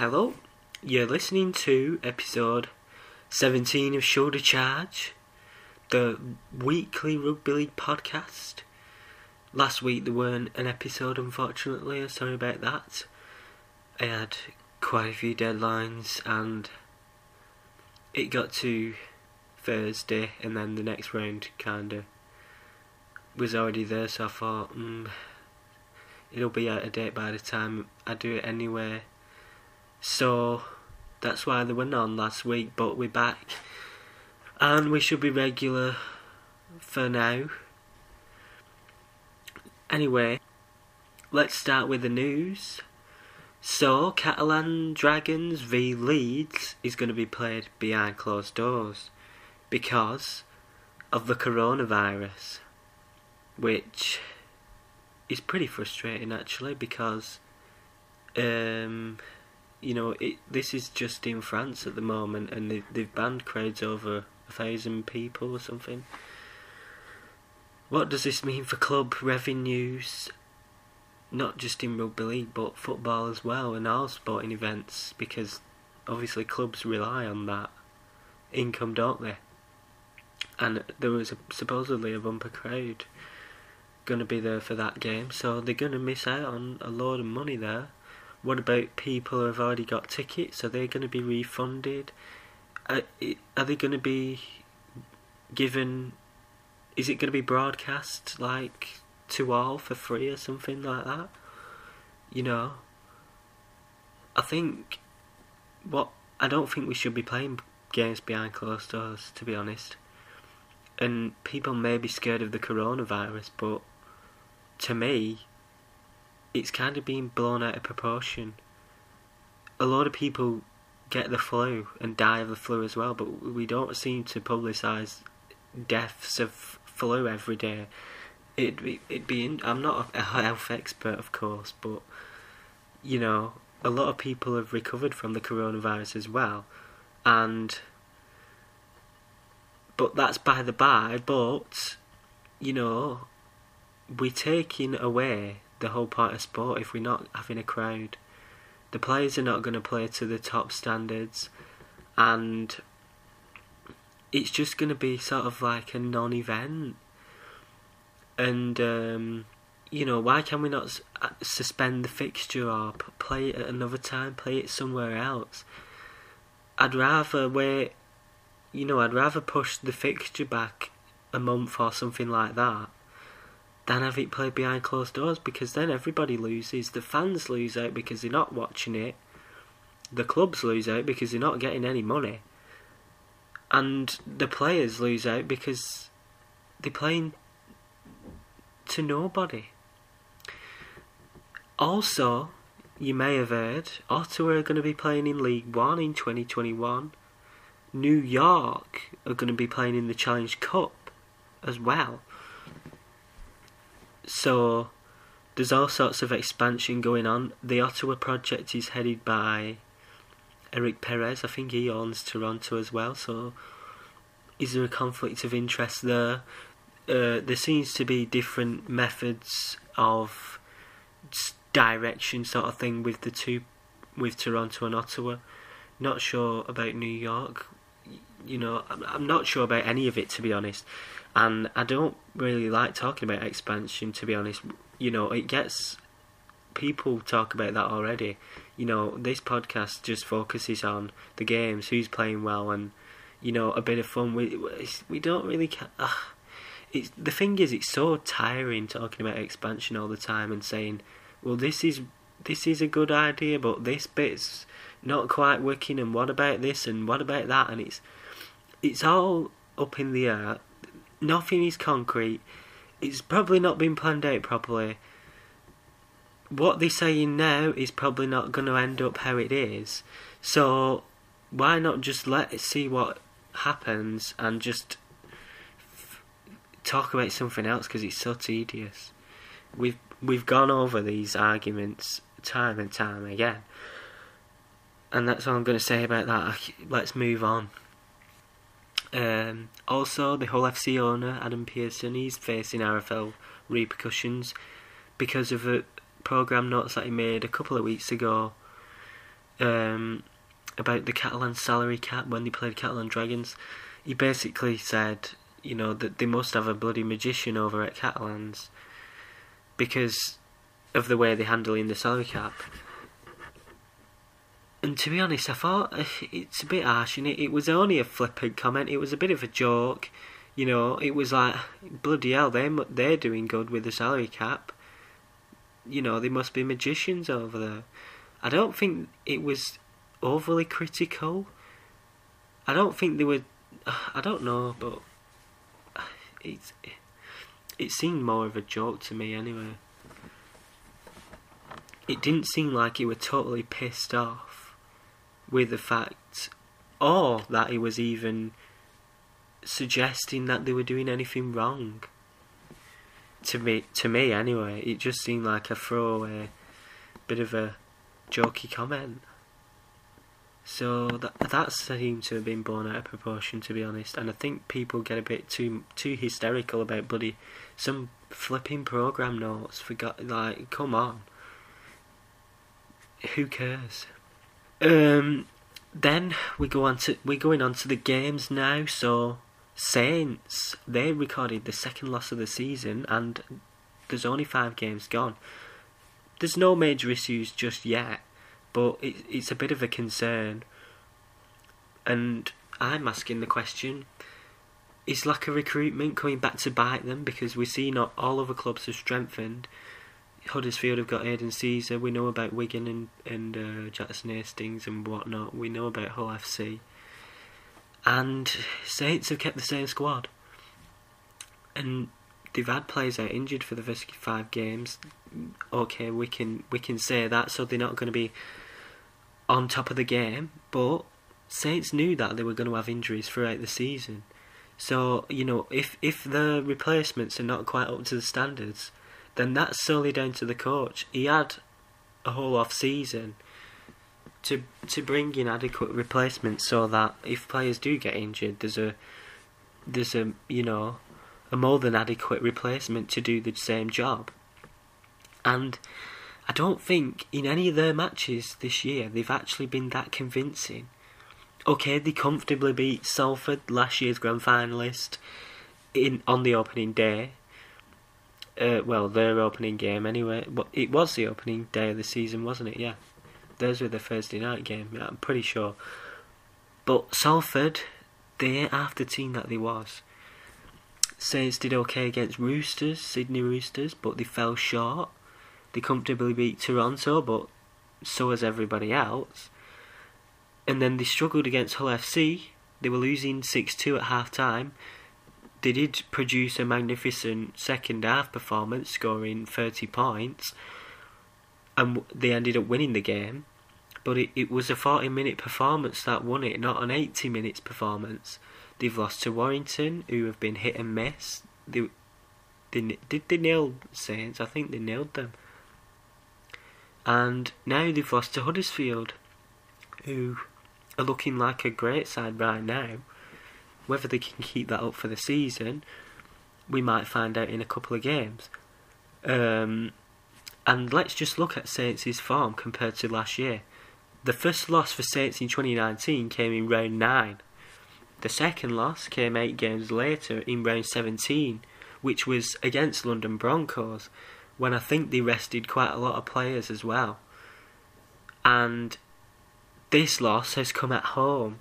Hello, you're listening to episode 17 of Shoulder Charge, the weekly rugby league podcast. Last week there weren't an episode, unfortunately. Sorry about that. I had quite a few deadlines, and it got to Thursday, and then the next round kinda was already there. So I thought, mm, it'll be out of date by the time I do it anyway. So that's why they were on last week, but we're back. And we should be regular for now. Anyway, let's start with the news. So, Catalan Dragons v Leeds is going to be played behind closed doors because of the coronavirus, which is pretty frustrating actually because um, you know, it, this is just in France at the moment, and they've, they've banned crowds over a thousand people or something. What does this mean for club revenues? Not just in rugby league, but football as well, and all sporting events, because obviously clubs rely on that income, don't they? And there was a, supposedly a bumper crowd going to be there for that game, so they're going to miss out on a load of money there. What about people who have already got tickets? Are they going to be refunded? Uh, are, are they going to be given? Is it going to be broadcast like to all for free or something like that? You know, I think what I don't think we should be playing games behind closed doors, to be honest. And people may be scared of the coronavirus, but to me, it's kind of being blown out of proportion. A lot of people get the flu and die of the flu as well, but we don't seem to publicise deaths of flu every day. It'd be, it'd be in, I'm not a health expert, of course, but you know, a lot of people have recovered from the coronavirus as well, and but that's by the by. But you know, we're taking away the whole part of sport if we're not having a crowd. The players are not going to play to the top standards, and it's just going to be sort of like a non event. And, um, you know, why can we not uh, suspend the fixture or play it at another time, play it somewhere else? I'd rather wait, you know, I'd rather push the fixture back a month or something like that than have it played behind closed doors because then everybody loses. The fans lose out because they're not watching it. The clubs lose out because they're not getting any money. And the players lose out because they're playing to nobody. Also, you may have heard, Ottawa are going to be playing in League One in 2021. New York are going to be playing in the Challenge Cup as well. So there's all sorts of expansion going on. The Ottawa project is headed by Eric Perez. I think he owns Toronto as well. So is there a conflict of interest there? Uh, there seems to be different methods of direction, sort of thing, with the two, with Toronto and Ottawa. Not sure about New York. You know, I'm, I'm not sure about any of it to be honest and I don't really like talking about expansion to be honest. You know, it gets people talk about that already. You know, this podcast just focuses on the games, who's playing well, and you know, a bit of fun. We we don't really. Uh, it's the thing is, it's so tiring talking about expansion all the time and saying, "Well, this is this is a good idea, but this bit's not quite working, and what about this, and what about that?" And it's it's all up in the air nothing is concrete. It's probably not been planned out properly. What they're saying now is probably not going to end up how it is. So why not just let it see what happens and just f- talk about something else because it's so tedious. We've we've gone over these arguments time and time again, and that's all I'm going to say about that. Let's move on. Um, also, the Hull FC owner, Adam Pearson, he's facing RFL repercussions because of a programme notes that he made a couple of weeks ago um, about the Catalan salary cap when they played Catalan Dragons. He basically said, you know, that they must have a bloody magician over at Catalans because of the way they're handling the salary cap. And to be honest, I thought uh, it's a bit harsh, and it, it was only a flippant comment. It was a bit of a joke, you know. It was like bloody hell, they they're doing good with the salary cap. You know, they must be magicians over there. I don't think it was overly critical. I don't think they were. I don't know, but it's it seemed more of a joke to me anyway. It didn't seem like he were totally pissed off with the fact, or that he was even suggesting that they were doing anything wrong. To me, to me anyway, it just seemed like a throwaway, bit of a jokey comment. So that that seemed to have been blown out of proportion, to be honest. And I think people get a bit too too hysterical about bloody some flipping program notes. Forgot like, come on. Who cares? Um, then we go on to we're going on to the games now. So Saints they recorded the second loss of the season, and there's only five games gone. There's no major issues just yet but it, it's a bit of a concern. And I'm asking the question is lack of recruitment coming back to bite them because we see not all other clubs have strengthened. Huddersfield have got Aidan Sezer. We know about Wigan and and uh, Jackson Hastings and whatnot. We know about Hull FC, and Saints have kept the same squad. And they've had players out injured for the first five games. Okay, we can we can say that, so they're not going to be on top of the game. But Saints knew that they were going to have injuries throughout the season. So you know, if if the replacements are not quite up to the standards, then that's solely down to the coach. He had a whole off season to to bring in adequate replacements so that if players do get injured, there's a there's a you know a more than adequate replacement to do the same job. And I don't think in any of their matches this year they've actually been that convincing. Okay, they comfortably beat Salford, last year's grand finalist, in on the opening day. Uh, well, their opening game anyway. It was the opening day of the season, wasn't it? Yeah, those were the Thursday night game. I'm pretty sure. But Salford, they ain't half the team that they was. Saints did okay against Roosters, Sydney Roosters, but they fell short. They comfortably beat Toronto, but so has everybody else. And then they struggled against Hull FC. They were losing 6 2 at half time. They did produce a magnificent second half performance, scoring 30 points. And they ended up winning the game. But it, it was a 40 minute performance that won it, not an 80 minutes performance. They've lost to Warrington, who have been hit and miss. They, they did they nail Saints? I think they nailed them. And now they've lost to Huddersfield, who are looking like a great side right now. Whether they can keep that up for the season, we might find out in a couple of games. Um, and let's just look at Saints' form compared to last year. The first loss for Saints in 2019 came in round 9. The second loss came eight games later in round 17, which was against London Broncos, when I think they rested quite a lot of players as well. And this loss has come at home,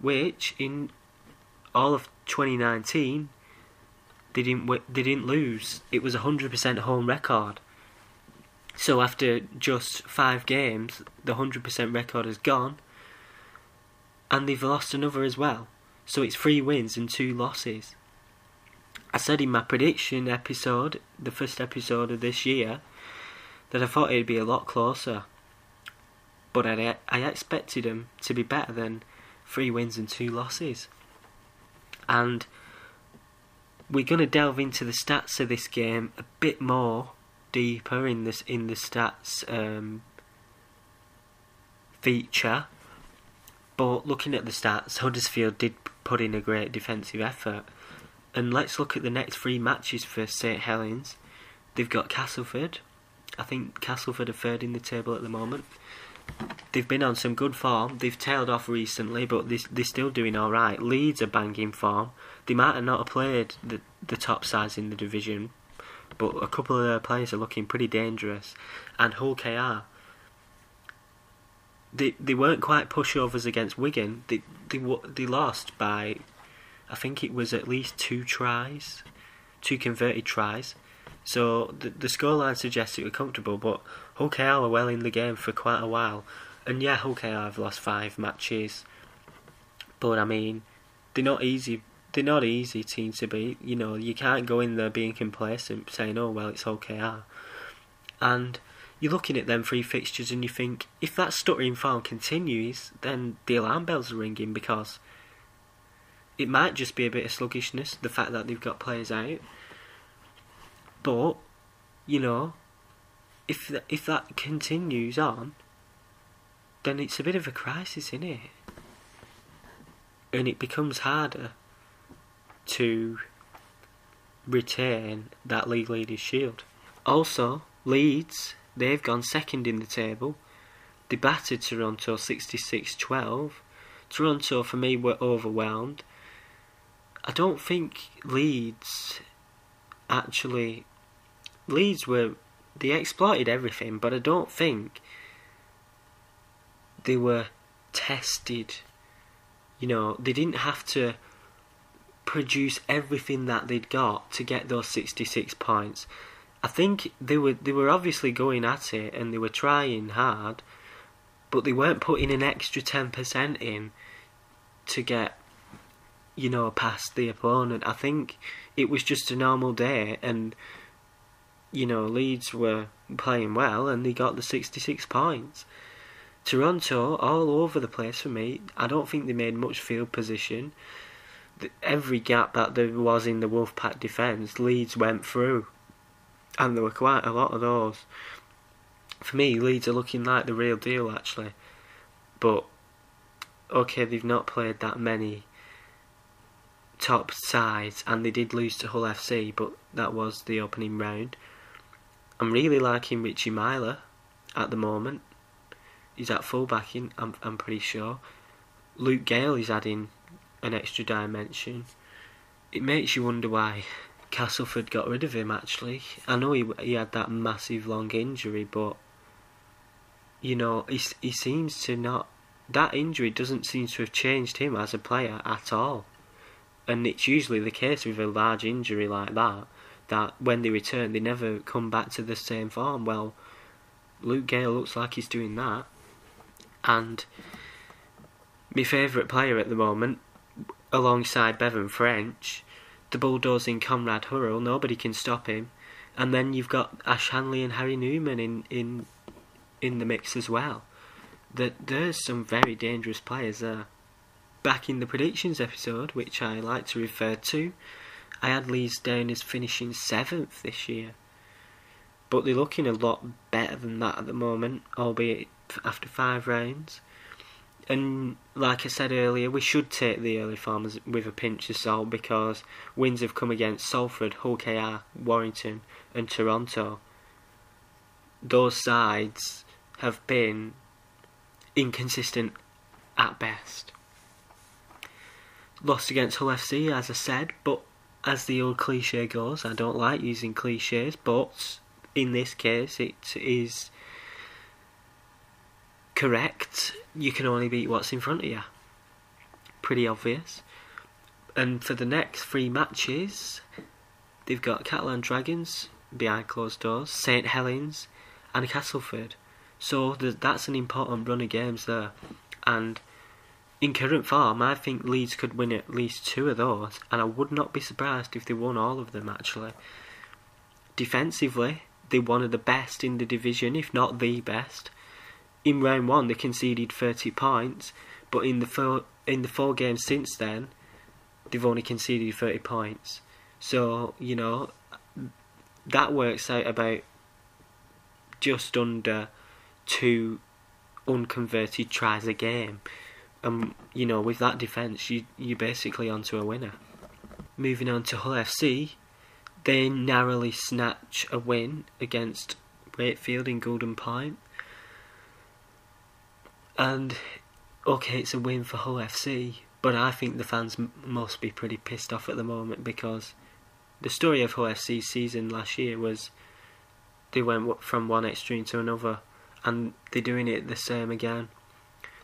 which in all of 2019 they didn't they didn't lose. It was a hundred percent home record. So after just five games, the hundred percent record is gone, and they've lost another as well. So it's three wins and two losses. I said in my prediction episode, the first episode of this year, that I thought it'd be a lot closer. But I, I expected them to be better than three wins and two losses. And we're going to delve into the stats of this game a bit more deeper in this in the stats um, feature. But looking at the stats, Huddersfield did put in a great defensive effort. And let's look at the next three matches for St Helens. They've got Castleford. I think Castleford are third in the table at the moment. They've been on some good form. They've tailed off recently, but they, they're still doing all right. Leeds are banging form. They might have not have played the the top sides in the division, but a couple of their players are looking pretty dangerous. And Hull KR, they they weren't quite pushovers against Wigan. They they they lost by, I think it was at least two tries, two converted tries. So the the scoreline suggests it were comfortable, but Hull KR were well in the game for quite a while. And yeah, Hull KR have lost five matches, but I mean, they're not easy. They're not easy team to beat. You know, you can't go in there being complacent, saying, "Oh well, it's Hull KR," and you're looking at them three fixtures and you think if that stuttering form continues, then the alarm bells are ringing because it might just be a bit of sluggishness, the fact that they've got players out. But you know, if th- if that continues on, then it's a bit of a crisis, isn't it? And it becomes harder to retain that league leaders shield. Also, Leeds They've gone second in the table. They battered Toronto 66 12. Toronto, for me, were overwhelmed. I don't think Leeds actually. Leeds were. They exploited everything, but I don't think they were tested. You know, they didn't have to produce everything that they'd got to get those 66 points. I think they were they were obviously going at it and they were trying hard, but they weren't putting an extra ten percent in to get you know past the opponent. I think it was just a normal day and you know Leeds were playing well and they got the sixty six points. Toronto all over the place for me. I don't think they made much field position. Every gap that there was in the Wolfpack defence, Leeds went through and there were quite a lot of those. For me, Leeds are looking like the real deal actually, but okay, they've not played that many top sides, and they did lose to Hull FC, but that was the opening round. I'm really liking Richie Myler at the moment. He's at fullbacking, I'm I'm pretty sure. Luke Gale is adding an extra dimension. It makes you wonder why Castleford got rid of him. Actually, I know he he had that massive long injury, but you know he he seems to not. That injury doesn't seem to have changed him as a player at all, and it's usually the case with a large injury like that that when they return they never come back to the same form. Well, Luke Gale looks like he's doing that, and my favourite player at the moment, alongside Bevan French, the bulldozing Conrad Hurrell, nobody can stop him. And then you've got Ash Handley and Harry Newman in in in the mix as well. That there's some very dangerous players there. Back in the predictions episode, which I like to refer to, I had Leeds down as finishing seventh this year. But they're looking a lot better than that at the moment, albeit after five rounds and like I said earlier, we should take the early farmers with a pinch of salt because wins have come against Salford, Hull KR, Warrington, and Toronto. Those sides have been inconsistent at best. Lost against Hull FC, as I said, but as the old cliche goes, I don't like using cliches, but in this case, it is correct, you can only beat what's in front of you. Pretty obvious. And for the next three matches, they've got Catalan Dragons behind closed doors, St Helens, and Castleford. So that's an important run of games there. And in current form, I think Leeds could win at least two of those, and I would not be surprised if they won all of them actually. Defensively, they're one of the best in the division, if not the best in round one they conceded 30 points, but in the four in the four games since then, they've only conceded 30 points. So you know that works out about just under two unconverted tries a game. And you know, with that defence, you you're basically onto a winner. Moving on to Hull FC, they narrowly snatch a win against Wakefield in Golden. Point And okay, it's a win for Hull FC, but I think the fans m- must be pretty pissed off at the moment because the story of Hull FC's season last year was they went from one extreme to another, and they're doing it the same again.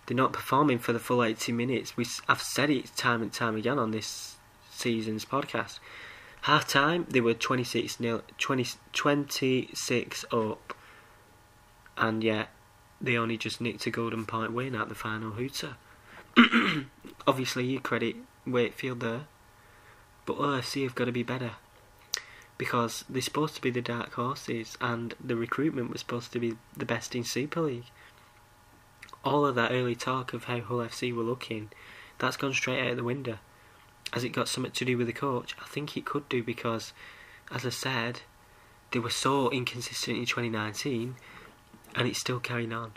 They're not performing for the full 80 minutes. We, I've said it time and time again on this season's podcast. Half time, they were 26 nil, 20, 26 up, and yet they only just nicked a golden point win at the final hooter. Obviously, you credit Wakefield there, but OFC have got to be better because they're supposed to be the dark horses, and the recruitment was supposed to be the best in Super League. All of that early talk of how Hull FC were looking, that's gone straight out of the window. Has it got something to do with the coach? I think it could do because, as I said, they were so inconsistent in 2019, and it's still carrying on.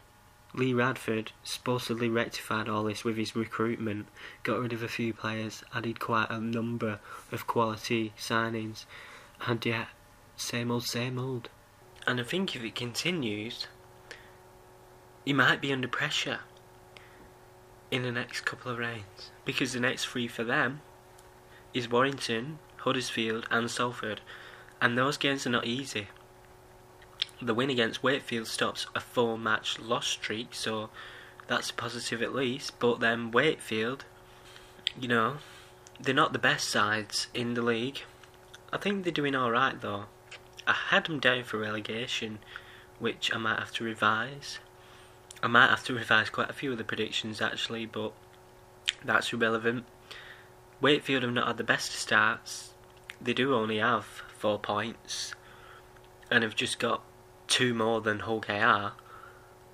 Lee Radford supposedly rectified all this with his recruitment, got rid of a few players, added quite a number of quality signings, and yet, same old, same old. And I think if it continues, he might be under pressure in the next couple of rounds. Because the next three for them is Warrington, Huddersfield, and Salford. And those games are not easy. The win against Wakefield stops a four match loss streak, so that's a positive at least. But then Wakefield, you know, they're not the best sides in the league. I think they're doing alright though. I had them down for relegation, which I might have to revise. I might have to revise quite a few of the predictions actually, but that's irrelevant. Wakefield have not had the best starts. They do only have four points, and have just got two more than Hull KR.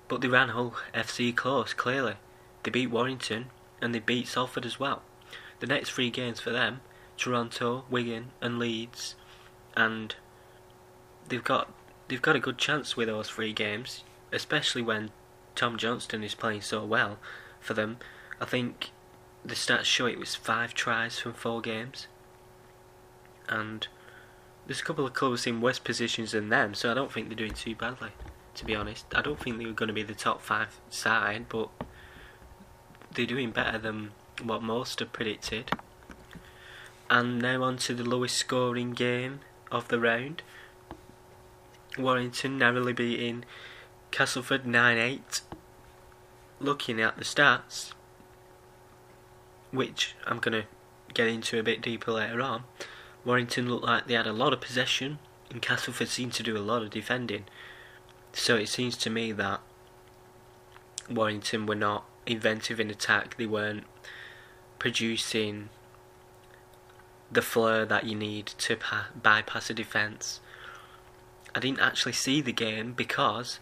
But they ran Hull FC close, clearly. They beat Warrington, and they beat Salford as well. The next three games for them Toronto, Wigan, and Leeds, and they've got they've got a good chance with those three games, especially when Tom Johnstone is playing so well for them. I think the stats show it was five tries from four games, and there's a couple of clubs in worse positions than them, so I don't think they're doing too badly. To be honest, I don't think they were going to be the top five side, but they're doing better than what most have predicted. And now on to the lowest scoring game of the round. Warrington narrowly beating Castleford 9 8. Looking at the stats, which I'm going to get into a bit deeper later on, Warrington looked like they had a lot of possession, and Castleford seemed to do a lot of defending. So it seems to me that Warrington were not inventive in attack, they weren't producing the flair that you need to pa- bypass a defence. I didn't actually see the game because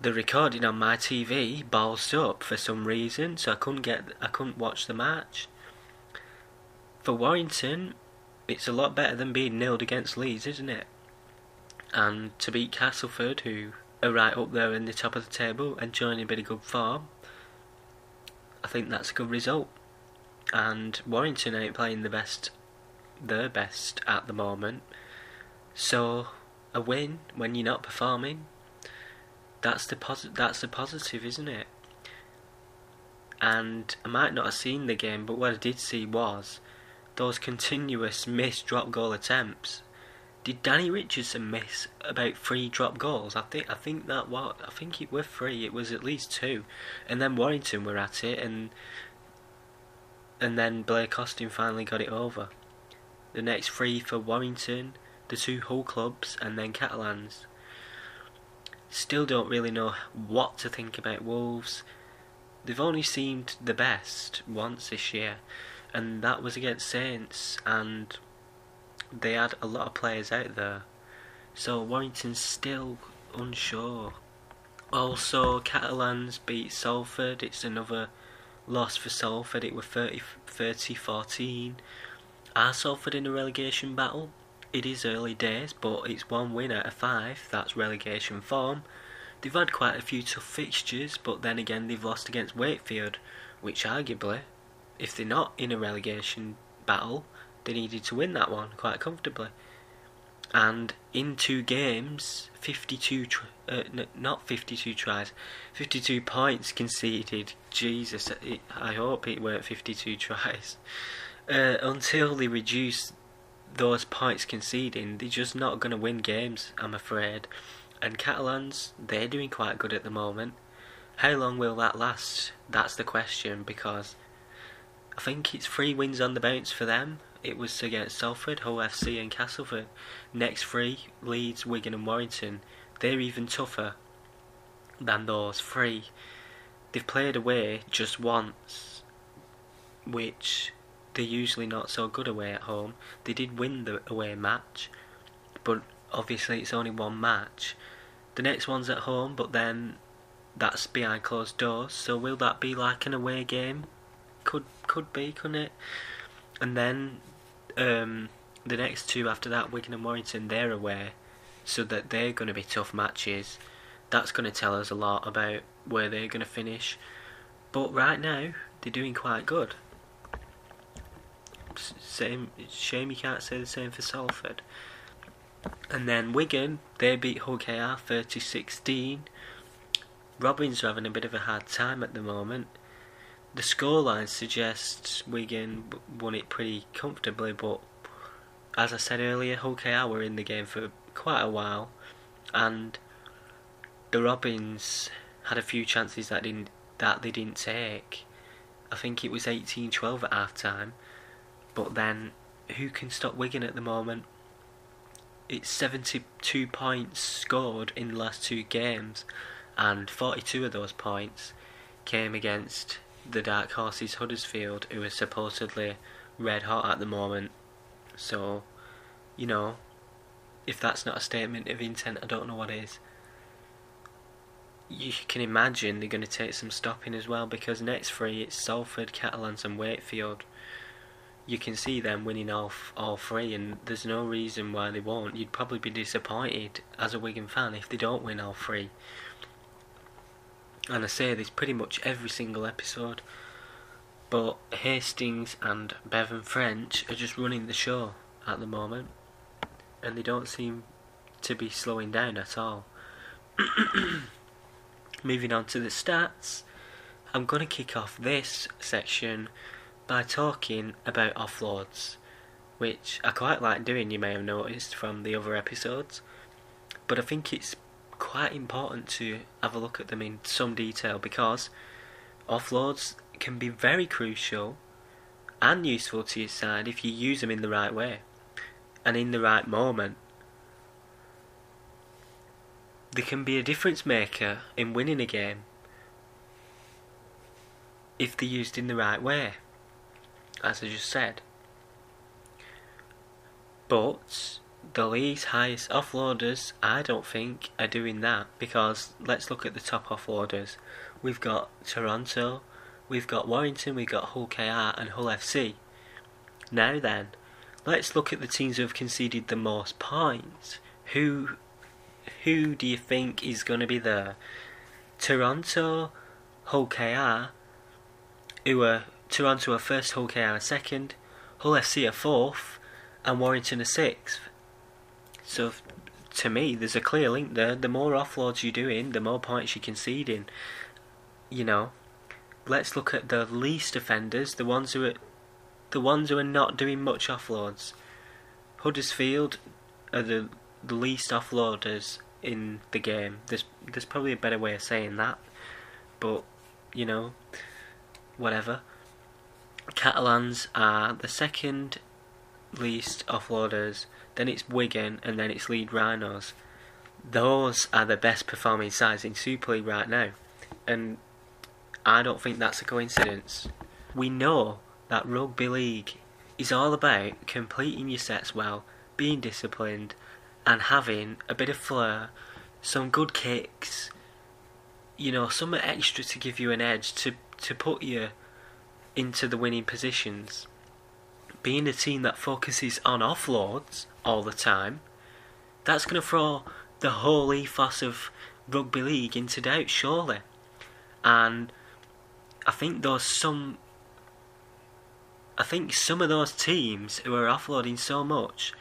the recording on my TV ballsed up for some reason, so I couldn't get I couldn't watch the match. For Warrington, it's a lot better than being nilled against Leeds, isn't it? And to beat Castleford, who are right up there in the top of the table, enjoying a bit of good form, I think that's a good result. And Warrington ain't playing the best their best at the moment. So a win when you're not performing, that's the posi- that's the positive, isn't it? And I might not have seen the game, but what I did see was those continuous missed drop goal attempts. Did Danny Richardson miss about three drop goals? I think I think that what I think it were three. It was at least two, and then Warrington were at it, and and then Blake Austin finally got it over the next three for Warrington, the two Hull clubs, and then Catalans. Still don't really know what to think about Wolves. They've only seemed the best once this year, and that was against Saints, and they had a lot of players out there. So Warrington's still unsure. Also, Catalans beat Salford. It's another loss for Salford. It was 30, 30 14. Are Salford in a relegation battle? It is early days, but it's one win out of five. That's relegation form. They've had quite a few tough fixtures, but then again they've lost against Wakefield, which arguably, if they're not in a relegation battle, they needed to win that one quite comfortably. and in two games, 52, tr- uh, n- not 52 tries, 52 points conceded. Jesus, it, I hope it weren't 52 tries. Uh, until they reduce those points conceding, they're just not going to win games, I'm afraid. And Catalans, they're doing quite good at the moment. How long will that last? That's the question because I think it's three wins on the bounce for them. It was against Salford, Hull FC, and Castleford. Next three, Leeds, Wigan, and Warrington. They're even tougher than those three. They've played away just once, which they're usually not so good away at home. They did win the away match, but obviously it's only one match. The next one's at home, but then that's behind closed doors. So will that be like an away game? Could could be, couldn't it? And then um, the next two after that, Wigan and Warrington, they're away, so that they're going to be tough matches. That's going to tell us a lot about where they're going to finish. But right now, they're doing quite good. Same shame you can't say the same for Salford. And then Wigan, they beat Hull KR 30-16. Robins are having a bit of a hard time at the moment. The scoreline suggests Wigan won it pretty comfortably, but as I said earlier, Hull KR were in the game for quite a while, and the Robins had a few chances that didn't that they didn't take. I think it was 18-12 at half time, but then who can stop Wigan at the moment? It's 72 points scored in the last two games, and 42 of those points came against the Dark Horses Huddersfield, who are supposedly red hot at the moment. So, you know, if that's not a statement of intent, I don't know what is. You can imagine they're going to take some stopping as well because next three it's Salford, Catalans, and Wakefield. You can see them winning all, all three, and there's no reason why they won't. You'd probably be disappointed as a Wigan fan if they don't win all three. And I say this pretty much every single episode. But Hastings and Bevan French are just running the show at the moment. And they don't seem to be slowing down at all. Moving on to the stats, I'm going to kick off this section by talking about offloads, which I quite like doing, you may have noticed from the other episodes. But I think it's quite important to have a look at them in some detail because offloads can be very crucial and useful to your side if you use them in the right way and in the right moment. They can be a difference maker in winning a game if they're used in the right way, as I just said. But the league's highest offloaders, I don't think, are doing that because let's look at the top offloaders. We've got Toronto, we've got Warrington, we've got Hull KR and Hull FC. Now then, let's look at the teams who have conceded the most points. Who who do you think is going to be there? Toronto, Hull KR, who are Toronto are first, Hull KR are second, Hull FC are fourth, and Warrington are sixth. So to me, there's a clear link there. The more offloads you're doing, the more points you're conceding. You know, let's look at the least offenders, the ones who are the ones who are not doing much offloads. Huddersfield are the, the least offloaders in the game. There's there's probably a better way of saying that, but you know, whatever. Catalans are the second least offloaders, then it's Wigan, and then it's Leeds Rhinos. Those are the best performing sides in Super League right now, and I don't think that's a coincidence. We know that rugby league is all about completing your sets well, being disciplined, and having a bit of flair, some good kicks, you know, some extra to give you an edge to to put you into the winning positions. Being a team that focuses on offloads all the time, that's going to throw the whole ethos of rugby league into doubt, surely. And I think there's some. I think some of those teams who are offloading so much,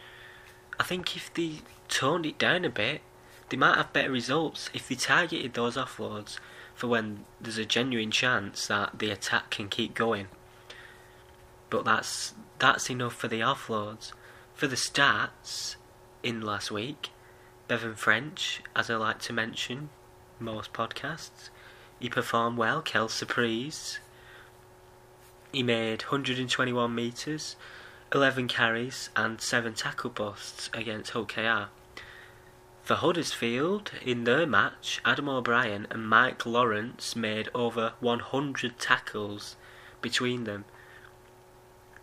I think if they toned it down a bit, they might have better results if they targeted those offloads for when there's a genuine chance that the attack can keep going. But that's that's enough for the offloads. For the stats in last week, Bevan French, as I like to mention most podcasts, he performed well. Kel surprise. He made 121 metres, 11 carries, and 7 tackle busts against Hull KR. For Huddersfield, in their match, Adam O'Brien and Mike Lawrence made over 100 tackles between them.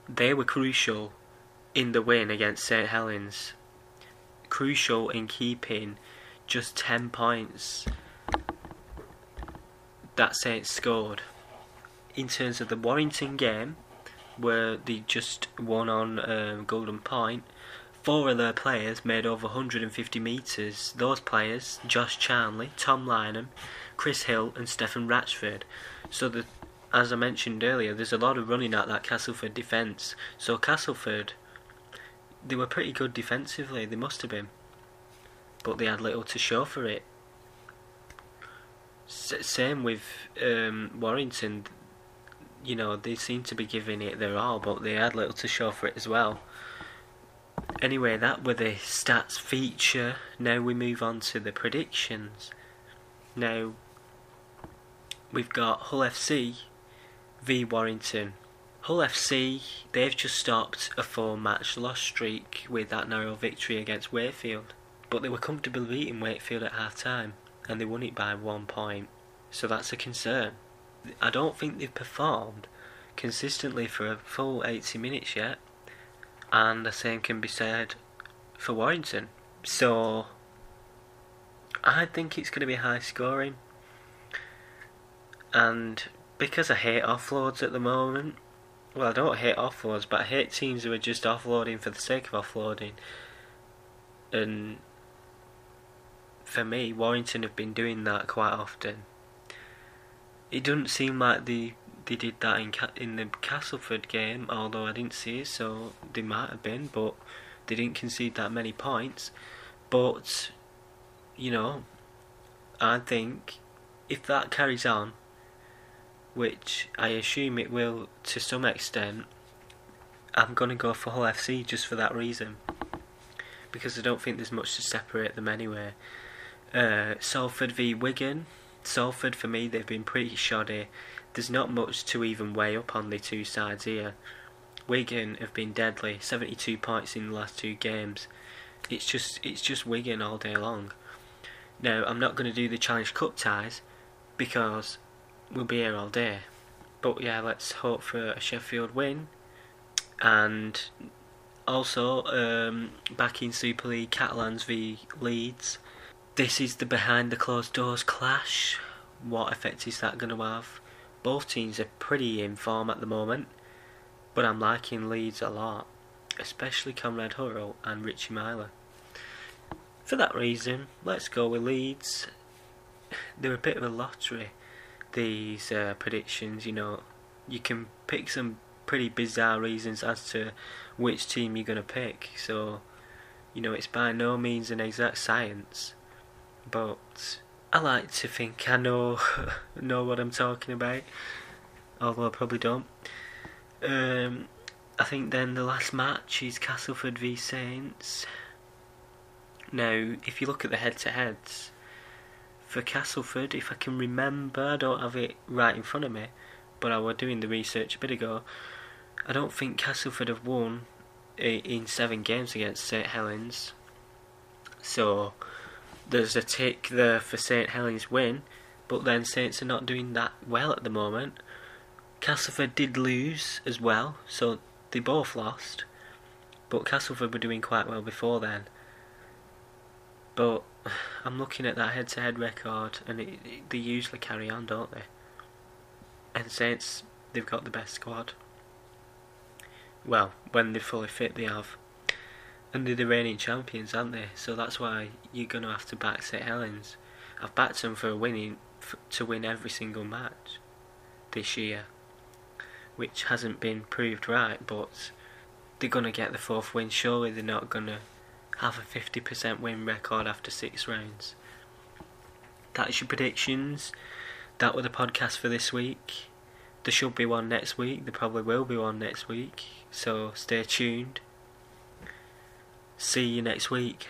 They were crucial in the win against St Helens. Crucial in keeping just 10 points that Saints scored. In terms of the Warrington game, where they just won on um, Golden Point, Four of their players made over 150 metres. Those players, Josh Charnley, Tom Lineham, Chris Hill and Stephen Ratchford. So the, as I mentioned earlier, there's a lot of running at that Castleford defence. So Castleford, they were pretty good defensively, they must have been. But they had little to show for it. S- same with um, Warrington. You know, they seem to be giving it their all, but they had little to show for it as well. Anyway, that were the stats feature. Now we move on to the predictions. Now, we've got Hull FC v Warrington. Hull FC, they've just stopped a four match loss streak with that narrow victory against Wakefield. But they were comfortably beating Wakefield at half time and they won it by one point. So that's a concern. I don't think they've performed consistently for a full 80 minutes yet and the same can be said for Warrington. So I think it's going to be high scoring, and because I hate offloads at the moment, well, I don't hate offloads, but I hate teams who are just offloading for the sake of offloading. And for me, Warrington have been doing that quite often. It doesn't seem like the they did that in in the Castleford game, although I didn't see it, so they might have been, but they didn't concede that many points. But you know, I think if that carries on, which I assume it will to some extent, I'm gonna go for Hull FC just for that reason, because I don't think there's much to separate them anyway. Uh, Salford v Wigan. Salford for me, they've been pretty shoddy there's not much to even weigh up on the two sides here. Wigan have been deadly, 72 points in the last two games. It's just it's just Wigan all day long. Now I'm not going to do the Challenge Cup ties because we'll be here all day. But yeah, let's hope for a Sheffield win. And also um, back in Super League, Catalans v Leeds. This is the behind the closed doors clash. What effect is that going to have? Both teams are pretty in form at the moment, but I'm liking Leeds a lot, especially Conrad Hurrell and Richie Myler. For that reason, let's go with Leeds. They're a bit of a lottery, these uh, predictions, you know. You can pick some pretty bizarre reasons as to which team you're going to pick, so, you know, it's by no means an exact science, but I like to think I know know what I'm talking about, although I probably don't. Um, I think then the last match is Castleford v Saints. Now, if you look at the head-to-heads for Castleford, if I can remember, I don't have it right in front of me, but I was doing the research a bit ago. I don't think Castleford have won in seven games against St Helens, so there's a tick there for St Helens win, but then Saints are not doing that well at the moment. Castleford did lose as well, so they both lost, but Castleford were doing quite well before then. But I'm looking at that head-to-head record, and it, it, they usually carry on, don't they? And Saints, they've got the best squad. Well, when they're fully fit, they have and they're the reigning champions, aren't they? So that's why you're going to have to back St Helens. I've backed them for winning for, to win every single match this year, which hasn't been proved right. But they're going to get the fourth win. Surely they're not going to have a 50% win record after six rounds. That's your predictions. That were the podcast for this week. There should be one next week. There probably will be one next week. So stay tuned. See you next week.